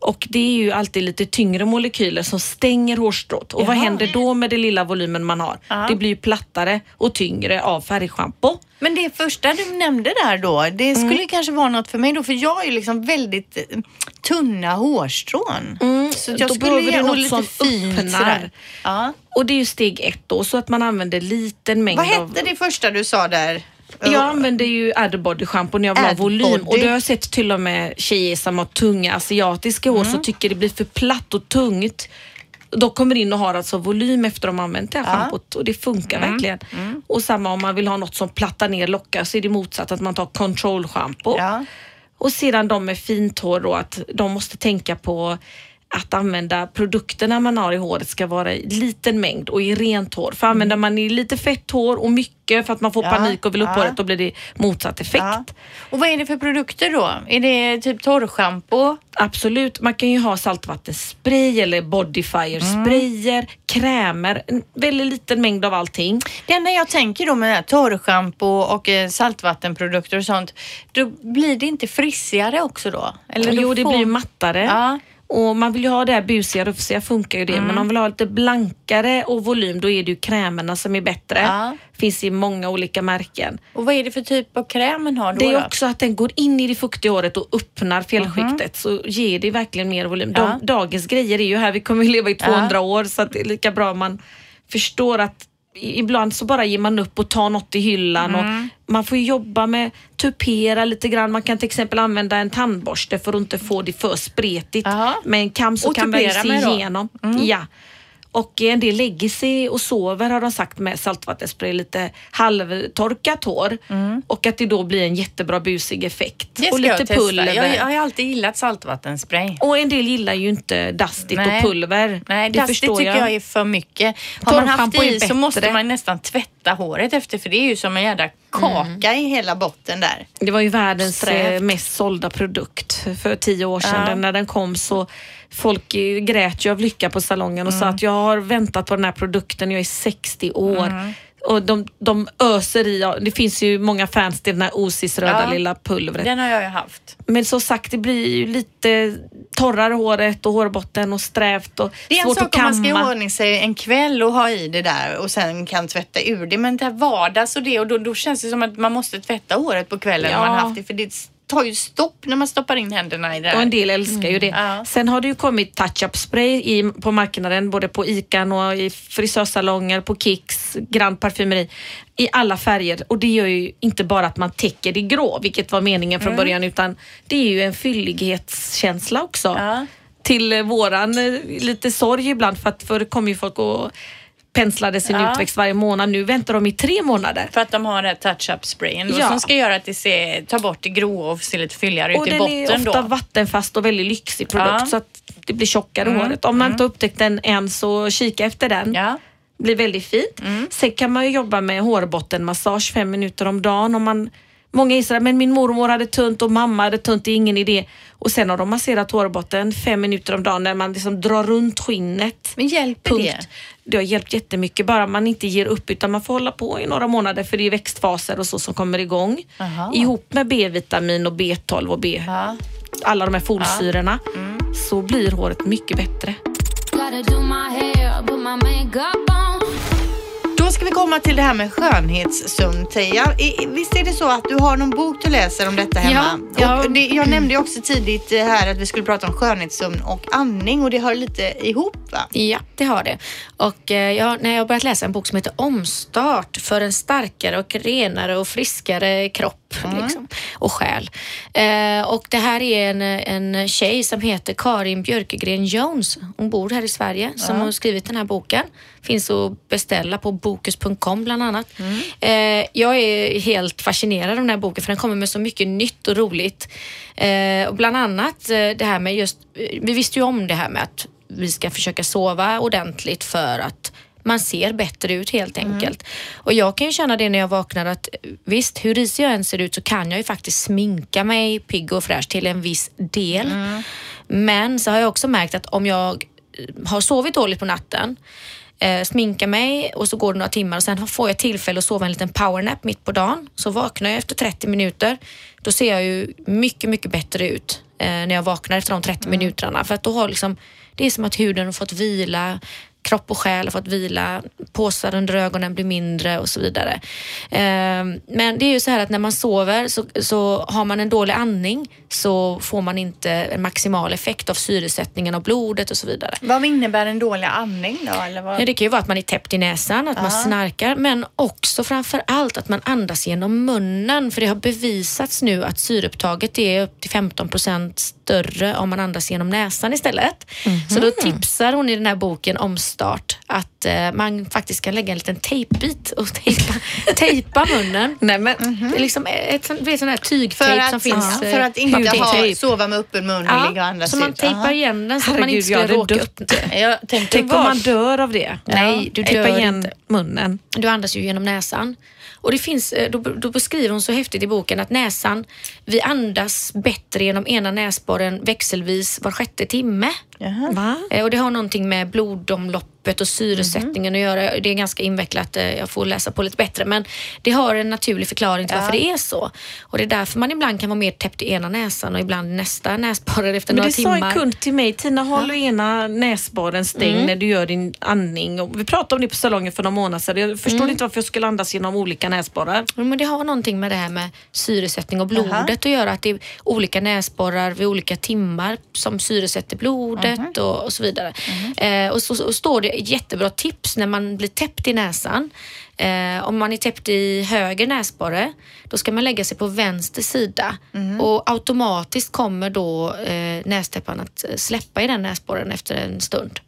Och det är ju alltid lite tyngre molekyler som stänger hårstrået. Och vad Jaha. händer då med den lilla volymen man har? Ja. Det blir ju plattare och tyngre av färgschampo. Men det första du nämnde där då, det Mm. skulle kanske vara något för mig då för jag är ju liksom väldigt eh, tunna hårstrån. Så att jag då skulle behöver du något lite som fint öppnar. Ja. Och det är ju steg ett då, så att man använder liten mängd Vad av... hette det första du sa där? Jag använder ju Adbody schampo när jag vill ha volym och då har jag sett till och med tjejer som har tunga asiatiska hår Mm. som tycker det blir för platt och tungt. De kommer in och har alltså volym efter de har använt det här Ja. Mm. schampot och det funkar verkligen. Och samma om man vill ha något som plattar ner lockar så är det motsatt att man tar control-schampo. Ja. Och sedan de med fint hår då att de måste tänka på att använda produkterna man har i håret ska vara i liten mängd och i rent hår. För använder man i lite fett hår och mycket för att man får Mm. Ja, panik och vill upp ja. håret då blir det motsatt effekt. Ja. Och vad är det för produkter då? Är det typ torrschampo? Absolut, man kan ju ha saltvattenspray eller bodyfire sprayer, krämer, en väldigt liten mängd av allting. Det enda jag tänker då med torrschampo och eh, saltvattenprodukter och sånt, då blir det inte frissigare också då? Eller jo, det får- blir mattare. Ja. Och man vill ju ha det här busiga, rufsiga funkar ju det. Mm. Men om man vill ha lite blankare och volym då är det ju krämerna som är bättre. Ja. Finns i många olika märken. Och vad är det för typ av kräm man har då? Det är då? också att den går in i det fuktiga håret och öppnar fjällskiktet så ger det verkligen mer volym. Mhm. Ja. Dagens grejer är ju här, vi kommer ju leva i 200 år så det är lika bra man förstår att ibland så bara ger man upp och tar något i hyllan och Mm. man får jobba med tupera lite grann. Man kan till exempel använda en tandborste för att inte få det för spretigt. Jaha. Med en kam så Och kan man se då? Mm. igenom. Ja. Och en del lägger sig och sover har de sagt med saltvattenspray, lite halvtorkat hår och att det då blir en jättebra busig effekt. Mm. Det och ska lite jag testa. pulver. Jag, jag har ju alltid gillat saltvattenspray. Och en del gillar ju inte dastigt Nej. och pulver. Nej, det det förstår tycker jag. är för mycket. Har man haft i så måste man nästan tvätta håret efter för det är ju som en jädra kaka i hela botten där. Det var ju världens Strävt. eh, mest sålda produkt för tio år sedan. Ja. När den kom så folk grät ju av lycka på salongen och Mm. sa att jag har väntat på den här produkten, jag är 60 år. Mm. Och de, de öser i, det finns ju många fans till den här Osis röda Ja. lilla pulvret. Den har jag ju haft. Men som sagt, det blir ju lite torrare håret och hårbotten och strävt och Det är en svårt att sak om man ska kamma. i ordning sig en kväll och ha i det där och sen kan tvätta ur det. Men det här vardags och det och då, då känns det som att man måste tvätta håret på kvällen Ja. man har haft det för det tar ju stopp när man stoppar in händerna i det Och där. en del älskar ju det. Ja. Sen har det ju kommit touch-up spray i, på marknaden, både på Ican och i frisörsalonger, på Kicks, Grand Parfumeri, i alla färger. Och det gör ju inte bara att man täcker det grå, vilket var meningen från början, utan det är ju en fyllighetskänsla också. Ja. Till våran eh, lite sorg ibland, för att förr kom ju folk och penslade sin Ja. utväxt varje månad. Nu väntar de i tre månader. För att de har den här touch-up sprayen Ja. som ska göra att det ser, ta bort det gråa och ser lite fylligare Och ut i den är botten ofta då. vattenfast och väldigt lyxig produkt Ja. så att det blir tjockare håret. Om man inte har upptäckt den än så kika efter den. Ja. blir väldigt fint. Sen kan man ju jobba med hårbottenmassage fem minuter om dagen. Om man, många sådär, men min mormor hade tunt och mamma hade tunt, det är ingen idé. Och sen har de masserat hårbotten fem minuter om dagen när man liksom drar runt skinnet. Men hjälper Punkt. det? Det har hjälpt jättemycket, bara man inte ger upp utan man får hålla på i några månader för det är växtfaser och så som kommer igång. Aha. Ihop med B-vitamin och B12 och B, Ja. alla de här folsyrorna så blir håret mycket bättre. Då ska vi komma till det här med skönhetssömn, Teija. Visst är det så att du har någon bok du läser om detta hemma? Ja, ja. Och det, jag nämnde ju också tidigt här att vi skulle prata om skönhetssömn och andning och det hör lite ihop va? Ja, det har det. Och eh, jag, när jag har börjat läsa en bok som heter Omstart för en starkare och renare och friskare kropp liksom, och själ. Eh, och det här är en, en tjej som heter Karin Björkegren Jones. Hon bor här i Sverige som har skrivit den här boken. Finns att beställa på bokus.com bland annat. Eh, jag är helt fascinerad av den här boken för den kommer med så mycket nytt och roligt. Eh, och bland annat eh, det här med just, eh, vi visste ju om det här med att vi ska försöka sova ordentligt för att man ser bättre ut helt enkelt. Och jag kan ju känna det när jag vaknar att eh, visst, hur risig jag än ser ut så kan jag ju faktiskt sminka mig pigg och fräsch till en viss del. Men så har jag också märkt att om jag har sovit dåligt på natten eh, sminkar mig och så går det några timmar och sen får jag tillfälle att sova en liten powernap mitt på dagen. Så vaknar jag efter 30 minuter. Då ser jag ju mycket, mycket bättre ut eh, när jag vaknar efter de 30 minuterna. För att då har liksom, det är som att huden har fått vila, kropp och själ har fått vila, påsar under ögonen blir mindre och så vidare. Ehm, Men det är ju så här att när man sover så, så har man en dålig andning så får man inte en maximal effekt av syresättningen av blodet och så vidare. Vad innebär en dålig andning då? Eller vad? Ja, det kan ju vara att man är täppt i näsan, att man snarkar, men också framför allt att man andas genom munnen. För det har bevisats nu att syreupptaget är upp till 15 procent större om man andas genom näsan istället. Så då tipsar hon i den här boken Omstart att eh, man faktiskt kan lägga en liten tejpbit och tejpa, tejpa munnen. Nej, men, Det är liksom ett sånt, vet, sån här tygtejp att, som finns. ja, eh, för att inte ha, sova med öppen mun och ligga och andas så man ut. tejpar Aha. igen den så att man inte ska råka upp. Jag tänkte tänk om man dör av det. Nej, du Tejpa dör igen inte. munnen. Du andas ju genom näsan. Och det finns, eh, då, då beskriver hon så häftigt i boken att näsan, vi andas bättre genom ena näsborren växelvis var sjätte timme. Jaha. Va? Eh, Och det har någonting med blodomloppet och syresättningen att göra. Det är ganska invecklat, eh, jag får läsa på lite bättre. Men det har en naturlig förklaring till varför det är så. Och det är därför man ibland kan vara mer täppt i ena näsan och ibland nästa näsborre efter Men några det sa timmar. en kund till mig, Tina håll ena näsborren stängd när du gör din andning. Och vi pratade om det på salongen för några månader sedan. Jag förstår inte varför jag skulle andas genom olika näsborrar. Ja, Men det har någonting med det här med syresättning och blodet Aha. att göra. Att det är olika näsborrar vid olika timmar som syresätter blodet och, och så vidare. Eh, och så, så står det ett jättebra tips när man blir täppt i näsan. Eh, om man är täppt i höger näsborre, då ska man lägga sig på vänster sida och automatiskt kommer då eh, nästäppan att eh, släppa i den näsborren efter en stund.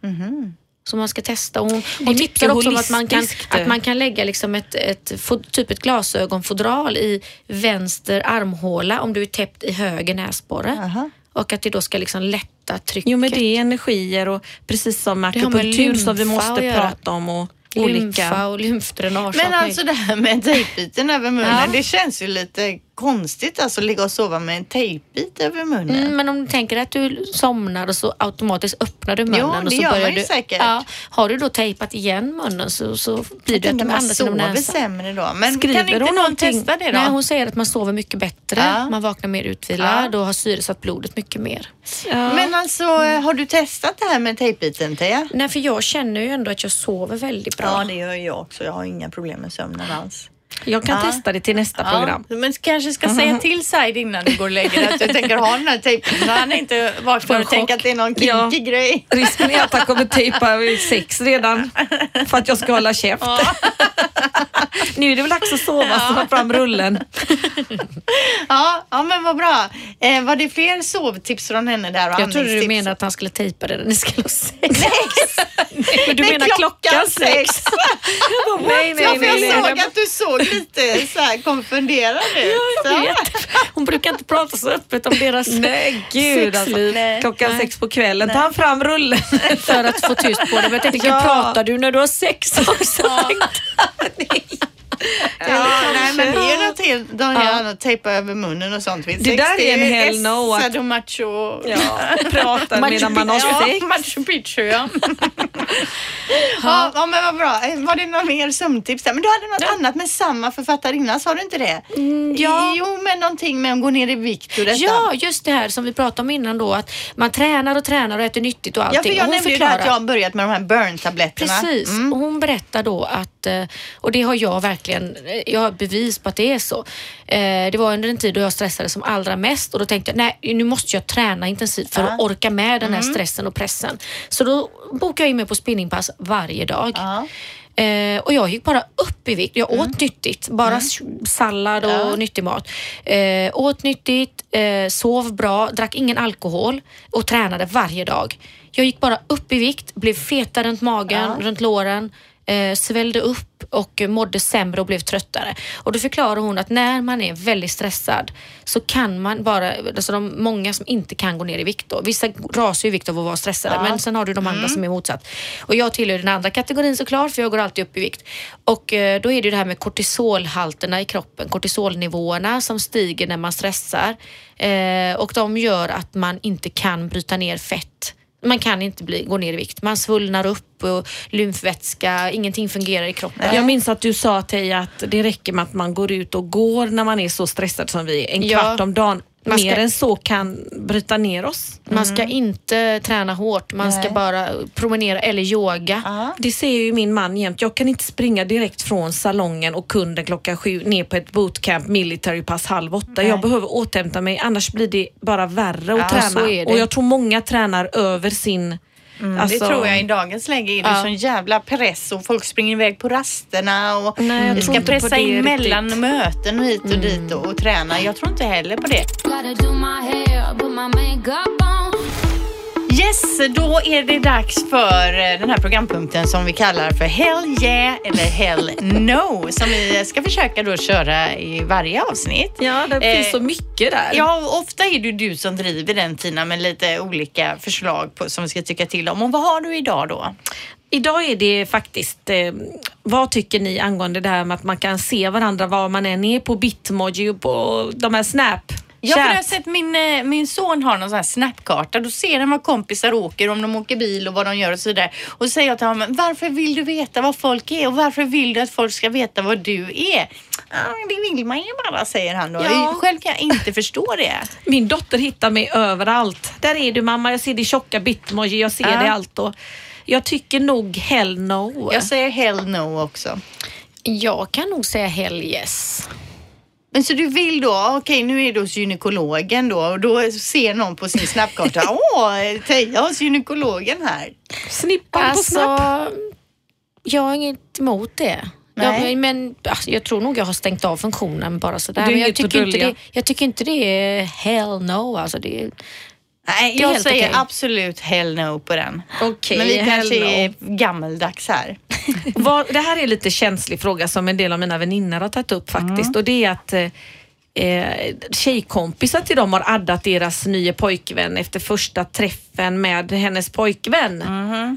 Så man ska testa. Hon, hon tipsar också om att man kan, att man kan lägga liksom ett, ett, fo- typ ett glasögonfodral i vänster armhåla om du är täppt i höger näsborre. Aha. Och att det då ska liksom lätta trycket. Jo men det är energier och precis som akupunktur som vi lymfa måste prata om och Lymfa olika... och lymfdränage. Men alltså det här med tejpbiten över munnen, Ja. det känns ju lite konstigt alltså ligga och sova med en tejpbit över munnen. Mm, men om du tänker att du somnar och så automatiskt öppnar du munnen. Jo, och det så gör börjar man ju du, säkert. Ja, har du då tejpat igen munnen så, så blir det att du man andas genom sover näsan. sämre då. Men Skriver kan inte hon någon någonting? testa det då? Nej, hon säger att man sover mycket bättre, Ja. man vaknar mer utvilad Ja. och har syresatt blodet mycket mer. Ja. Men alltså, har du testat det här med tejpbiten Teija? Nej, för jag känner ju ändå att jag sover väldigt bra. Ja, det gör jag också. Jag har inga problem med sömnen alls. Jag kan Ja. testa det till nästa program. Ja, men kanske ska säga till Said innan du går och lägger dig att jag tänker ha den här tejpen så han inte vaknar och tänker att det är någon kinky Ja. grej. Risken är att han kommer tejpa vid sex redan för att jag ska hålla käft. nu är det väl dags att sova så ta fram rullen. Ja, ja men vad bra. Eh, var det fler sovtips från henne där? Jag trodde du menade att han skulle tejpa det när ni skulle ha sex. Men du är menar klockan sex? nej, nej, Ja, för jag nej, såg nej. att du såg lite så här konfunderad ut. Jag Så. vet. Hon brukar inte prata så öppet om deras Nej gud alltså. sexliv. Klockan Nej. sex på kvällen, ta han fram rullen. För att få tyst på det. Men jag tänkte, Ja. pratar du när du har sex också? Ja, nej, men det är något helt de här tejpa över munnen och sånt. vid Det där är en hell no att- Sadomacho. Ja, prata medan man har ja, sex. Machu Picchu ja. ja. Ja, men vad bra. Eh, Var det några mer sömntips där? Men du hade något annat med samma författarinna, sa du inte det? ja. Jo, men någonting med att gå ner i vikt och detta. Ja, just det här som vi pratade om innan då. Att man tränar och tränar och äter nyttigt och Ja, allting. för jag hon nämnde ju att jag har börjat med de här burn-tabletterna. Precis, Mm. och hon berättar då att, eh, och det har jag verkligen, eh, jag har bevis på att det är så. Eh, Det var under en tid då jag stressade som allra mest och då tänkte jag, nej nu måste jag träna intensivt för att orka med den här Mm. stressen och pressen. Så då bokade jag in mig på spinningpass varje dag. Ja. Eh, och jag gick bara upp i vikt. Jag åt nyttigt, bara s- sallad och Ja. nyttig mat. Eh, åt nyttigt, eh, sov bra, drack ingen alkohol och tränade varje dag. Jag gick bara upp i vikt, blev fetare runt magen, Ja. runt låren, eh, svällde upp och mådde sämre och blev tröttare. Och då förklarar hon att när man är väldigt stressad så kan man bara, alltså de många som inte kan gå ner i vikt då. Vissa rasar ju i vikt av att vara stressade men sen har du de andra som är motsatt. Och jag tillhör den andra kategorin såklart för jag går alltid upp i vikt. Och eh, då är det ju det här med kortisolhalterna i kroppen, kortisolnivåerna som stiger när man stressar. Eh, och de gör att man inte kan bryta ner fett. Man kan inte bli, gå ner i vikt. Man svullnar upp och lymfvätska, ingenting fungerar i kroppen. Jag minns att du sa till att det räcker med att man går ut och går när man är så stressad som vi är. En Ja. kvart om dagen Man ska- mer än så kan bryta ner oss. Man ska inte träna hårt, man ska Nej. bara promenera eller yoga. Ja. Det ser ju min man jämt. Jag kan inte springa direkt från salongen och kunden klockan sju ner på ett bootcamp military pass halv åtta. Nej. Jag behöver återhämta mig annars blir det bara värre att Ja, träna. Och jag tror många tränar över sin... alltså- det tror jag i dagens läge är det Ja. sån jävla press och folk springer iväg på rasterna och Nej, vi ska pressa in mellan riktigt. möten och hit och dit och, och träna. Jag tror inte heller på det. Yes, då är det dags för eh, den här programpunkten som vi kallar för Hell yeah eller Hell no som vi ska försöka då köra i varje avsnitt. Ja, det Eh, finns så mycket där. Ja, ofta är det du som driver den Tina med lite olika förslag på, som vi ska tycka till om. Och vad har du idag då? Idag är det faktiskt, eh, vad tycker ni angående det här med att man kan se varandra var man än är på Bitmoji och på de här Snap? Ja, för jag har sett min, eh, min son har någon sån här snapkarta. Då ser han vad kompisar åker, om de åker bil och vad de gör och så vidare. Och så säger jag till honom, varför vill du veta vad folk är och varför vill du att folk ska veta vad du är? Det vill man ju bara, säger han då. Ja. Själv kan jag inte förstå det. Min dotter hittar mig överallt. Där är du mamma, jag ser din tjocka Bitmoji, jag ser Ja. det allt. Och jag tycker nog hell no. Jag säger hell no också. Jag kan nog säga hell yes. Men så du vill då, okej nu är du hos gynekologen då och då ser någon på sin snapkarta, åh, Teija hos gynekologen här. Snippan på Alltså, Snap. jag har inget emot det. Nej. Jag, men alltså, jag tror nog jag har stängt av funktionen bara sådär. Men jag tycker, inte det, jag tycker inte det är hell no. Alltså, det är, Nej, jag helt säger okej. absolut hell no på den. Okej, Men vi hell kanske no. är gammeldags här. Vad, det här är en lite känslig fråga som en del av mina vänner har tagit upp faktiskt och det är att eh, eh, tjejkompisar till dem har addat deras nya pojkvän efter första träffen med hennes pojkvän.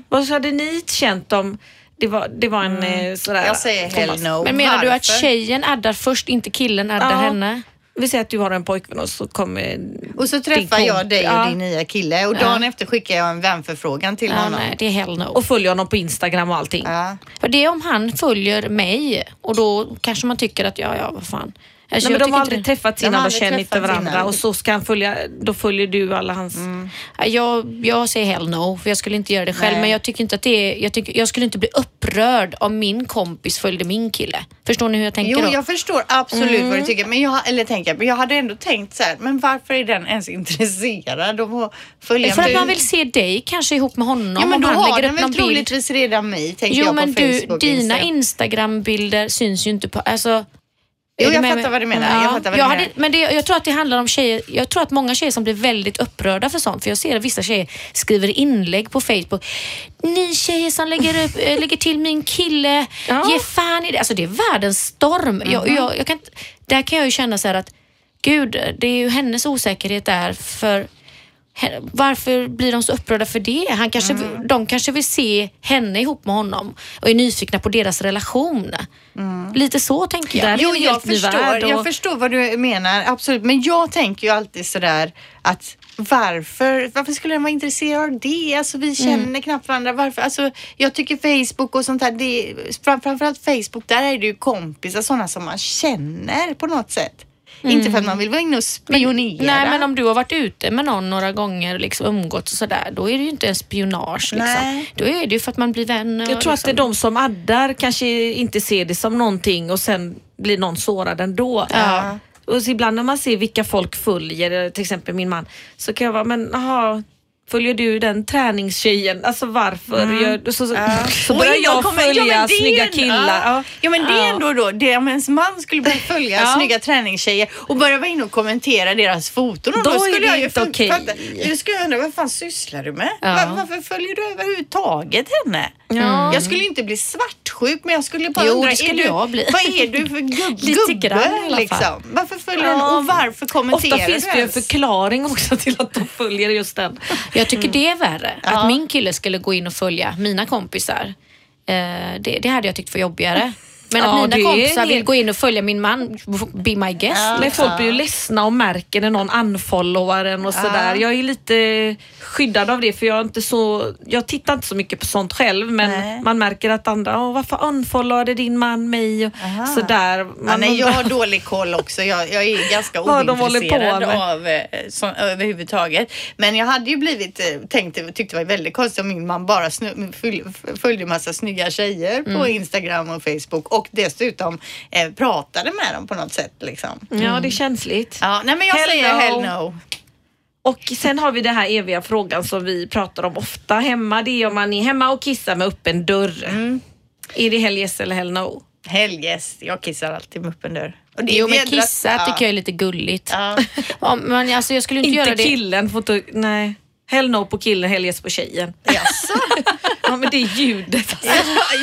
Vad hade ni känt om det var, det var en eh, sådär... Jag säger hell Thomas, no. men menar du att Varför? tjejen addar först, inte killen addar Ja. henne? Vi säger att du har en pojkvän och så kommer Och så din träffar jag dig och ja, din nya kille och dagen efter skickar jag en vänförfrågan till Ja, honom. nej, det är hell no. och följer honom på Instagram och allting. Ja. För det är om han följer mig och då kanske man tycker att ja, ja, vad fan. Alltså, Nej, men de har aldrig det- träffats De känner inte varandra innan. och så ska han följa, då följer du alla hans... Ja, Jag, jag säger hell no, för jag skulle inte göra det själv. Nej. Men jag tycker inte att det är, jag, tycker, jag skulle inte bli upprörd om min kompis följde min kille. Förstår ni hur jag tänker Jo, då? jag förstår absolut vad du tycker. Men jag, eller tänker, men jag hade ändå tänkt så här, men varför är den ens intresserad av att följa För att mig? man vill se dig kanske ihop med honom. Ja, men då han har lägger den väl bild. troligtvis redan mig, tänker Jo jag på men du, dina Insta. Instagram-bilder syns ju inte på... Alltså, Jo, jag fattar vad du menar. Jag fattar vad du jag menar. men det, jag tror att det handlar om tjejer. Jag tror att många tjejer som blir väldigt upprörda för sånt. För jag ser att vissa tjejer skriver inlägg på Facebook. Ni tjejer som lägger, upp, äh, lägger till min kille, Ja. ge fan i det. Alltså det är världens storm. Jag, Mhm. jag, jag kan, där kan jag ju känna så att gud, det är ju hennes osäkerhet där för Varför blir de så upprörda för det? Han kanske, Mm. De kanske vill se henne ihop med honom och är nyfikna på deras relation. Lite så tänker jag. Jo, jag förstår, och- jag förstår vad du menar, absolut. Men jag tänker ju alltid sådär att varför, varför skulle den vara intresserad av det? Alltså vi känner knappt varandra. Varför? Alltså, jag tycker Facebook och sånt här, det, fram- framförallt Facebook, där är det ju kompisar, sådana som man känner på något sätt. Inte för att man vill vara inne och spionera. Nej, men om du har varit ute med någon några gånger, liksom umgåtts och sådär, då är det ju inte en spionage. Liksom. Nej. Då är det ju för att man blir vän. och Jag tror att det är liksom- de som addar kanske inte ser det som någonting och sen blir någon sårad ändå. Ja. Och så ibland när man ser vilka folk följer, till exempel min man, så kan jag vara, men aha, följer du den träningstjejen? Alltså varför? Gör, du- så, så, så Och börjar jag kommer- följa ja, är snygga ändå- killar. Ja, ja men det är Ja. ändå då, det, om ens man skulle börja följa Ja. snygga träningstjejer och börja vara inne och kommentera deras foton. Och Då är skulle det jag inte okej. fatta- Då skulle jag undra, vad fan sysslar du med? Ja. Var, varför följer du överhuvudtaget henne? Ja. Jag skulle inte bli svartsjuk men jag skulle bara Jo, undra, skulle är du, jag bli. vad är du för gubb, Lite gubbe? liksom? Varför följer Ja. du och varför kommenterar Ofta finns du det ju en förklaring också till att de följer just den. Jag tycker det är värre. Ja. Att min kille skulle gå in och följa mina kompisar. Eh, det, det hade jag tyckt var jobbigare. Men Ja, att det mina kompisar vill gå in och följa min man, be my guest. Men folk blir ju ledsna och märker när någon unfollowar en och sådär. Jag är lite skyddad av det för jag är inte så, jag tittar inte så mycket på sånt själv men Nej. man märker att andra, Åh, varför unfollowade din man mig? Och sådär. Man Ja, nej, jag har dålig koll också. Jag, jag är ganska ointresserad av eh, så, överhuvudtaget. Men jag hade ju blivit, eh, tänkte, tyckte det var väldigt konstigt om min man bara fyll, följde massa snygga tjejer Mm. på Instagram och Facebook och dessutom eh, pratade med dem på något sätt. Liksom. Ja, det är känsligt. Ja, nej, men jag Hell säger no. hell no. Och sen har vi den här eviga frågan som vi pratar om ofta hemma. Det är om man är hemma och kissar med öppen dörr. Mm. Är det hell yes eller hell no? Hell yes. Jag kissar alltid med öppen dörr. Och det är Jo men kissa ja. tycker jag är lite gulligt. Ja. Ja, men alltså, jag skulle inte, Inte göra det. killen. Får inte, nej. Hell no på killen, hell yes på tjejen. Jaså? Ja men det är ljudet. Ja,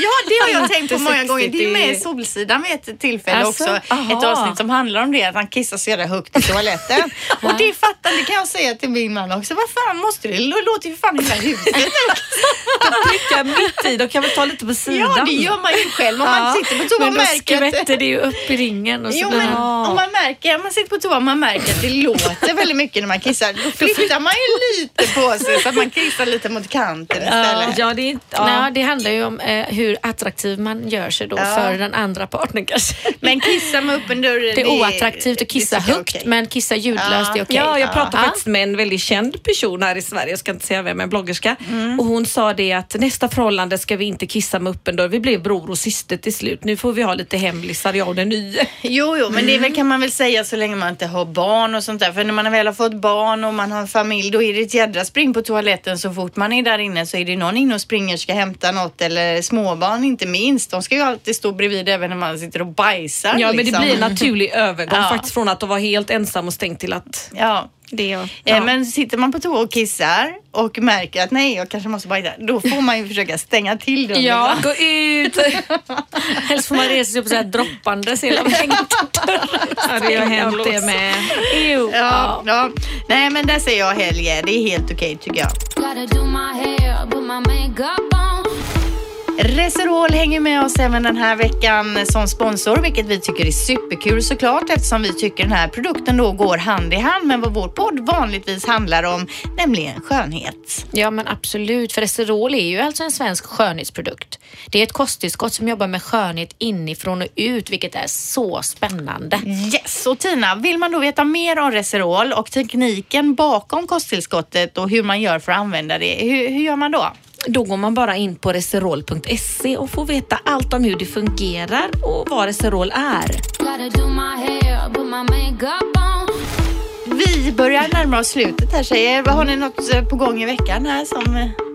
ja, det har jag tänkt på många gånger. Det är med i Solsidan vid ett tillfälle Alltså, också. aha. Ett avsnitt som handlar om det, att han kissar så jävla högt i toaletten. och det fattar, det kan jag säga till min man också. Vad fan måste det? Det låter ju fan hela huset. Trycka mitt i, då kan vi ta lite på sidan. ja, det gör man ju själv. Om man Ja, sitter på toa och Men då märker att... skvätter det ju upp i ringen och så Jo, men man... om man märker, om man sitter på toa och man märker att det låter väldigt mycket när man kissar, då flyttar man ju lite på sig så att man kissar lite mot kanten istället. Ja, det är inte... Ja. Nej, det handlar ju om eh, hur attraktiv man gör sig då Ja. för den andra partnern kanske. Men kissa med öppen dörr, Det är oattraktivt att kissa högt okej. men kissa ljudlöst är okej. Ja, jag pratade Ja. faktiskt med en väldigt känd person här i Sverige, jag ska inte säga vem, en bloggerska. Mm. Och hon sa det att nästa förhållande ska vi inte kissa med öppen dörr. Vi blev bror och syster till slut. Nu får vi ha lite hemlisar, jag och den nye. Jo, jo, men det väl, kan man väl säga så länge man inte har barn och sånt där. För när man väl har fått barn och man har en familj, då är det ett jädra spring på toaletten så fort man är där inne så är det någon inne och springer ska hämta något eller småbarn inte minst. De ska ju alltid stå bredvid även när man sitter och bajsar. Ja, men det liksom. blir en naturlig övergång Ja. faktiskt från att vara helt ensam och stängt till att Ja. Det är... Eh, Men sitter man på toa och kissar och märker att nej, jag kanske måste bajsa, då får man ju försöka stänga till dörren. Ja, gå ut! Helst får man resa sig upp så här droppandes hela vägen. Ja, det har hänt det med. Jo. Ja, ja. Nej, men där säger jag helge. Det är helt okej tycker jag. Reserol hänger med oss även den här veckan som sponsor, vilket vi tycker är superkul såklart eftersom vi tycker den här produkten då går hand i hand med vad vår podd vanligtvis handlar om, nämligen skönhet. Ja men absolut, för Reserol är ju alltså en svensk skönhetsprodukt. Det är ett kosttillskott som jobbar med skönhet inifrån och ut, vilket är så spännande. Yes, och Tina, vill man då veta mer om Reserol och tekniken bakom kosttillskottet och hur man gör för att använda det, hur, hur gör man då? Då går man bara in på reserol.se och får veta allt om hur det fungerar och vad Reserol är. Vi börjar närma oss slutet här tjejer. Har ni något eh, på gång i veckan här som eh,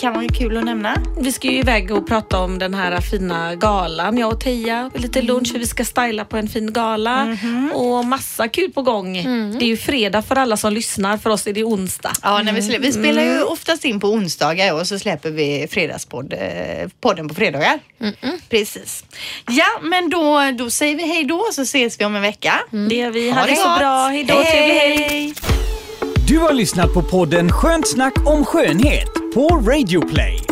kan vara kul att nämna? Vi ska ju iväg och prata om den här fina galan, jag och Teija. Lite lunch, för vi ska styla på en fin gala och massa kul på gång. Det är ju fredag för alla som lyssnar, för oss är det onsdag. Ja, när vi, vi spelar ju oftast in på onsdagar och så släpper vi fredagspodd, eh, på fredagar. Precis. Ja, men då, då säger vi hej då så ses vi om en vecka. Det gör vi. Ha Ha det så bra. Hej då, trevlig helg. Du har lyssnat på podden Skönt snack om skönhet på Radio Play.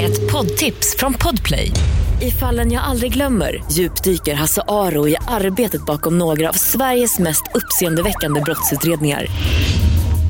Ett poddtips från Podplay. I fallen jag aldrig glömmer djupdyker Hasse Aro i arbetet bakom några av Sveriges mest uppseendeväckande brottsutredningar.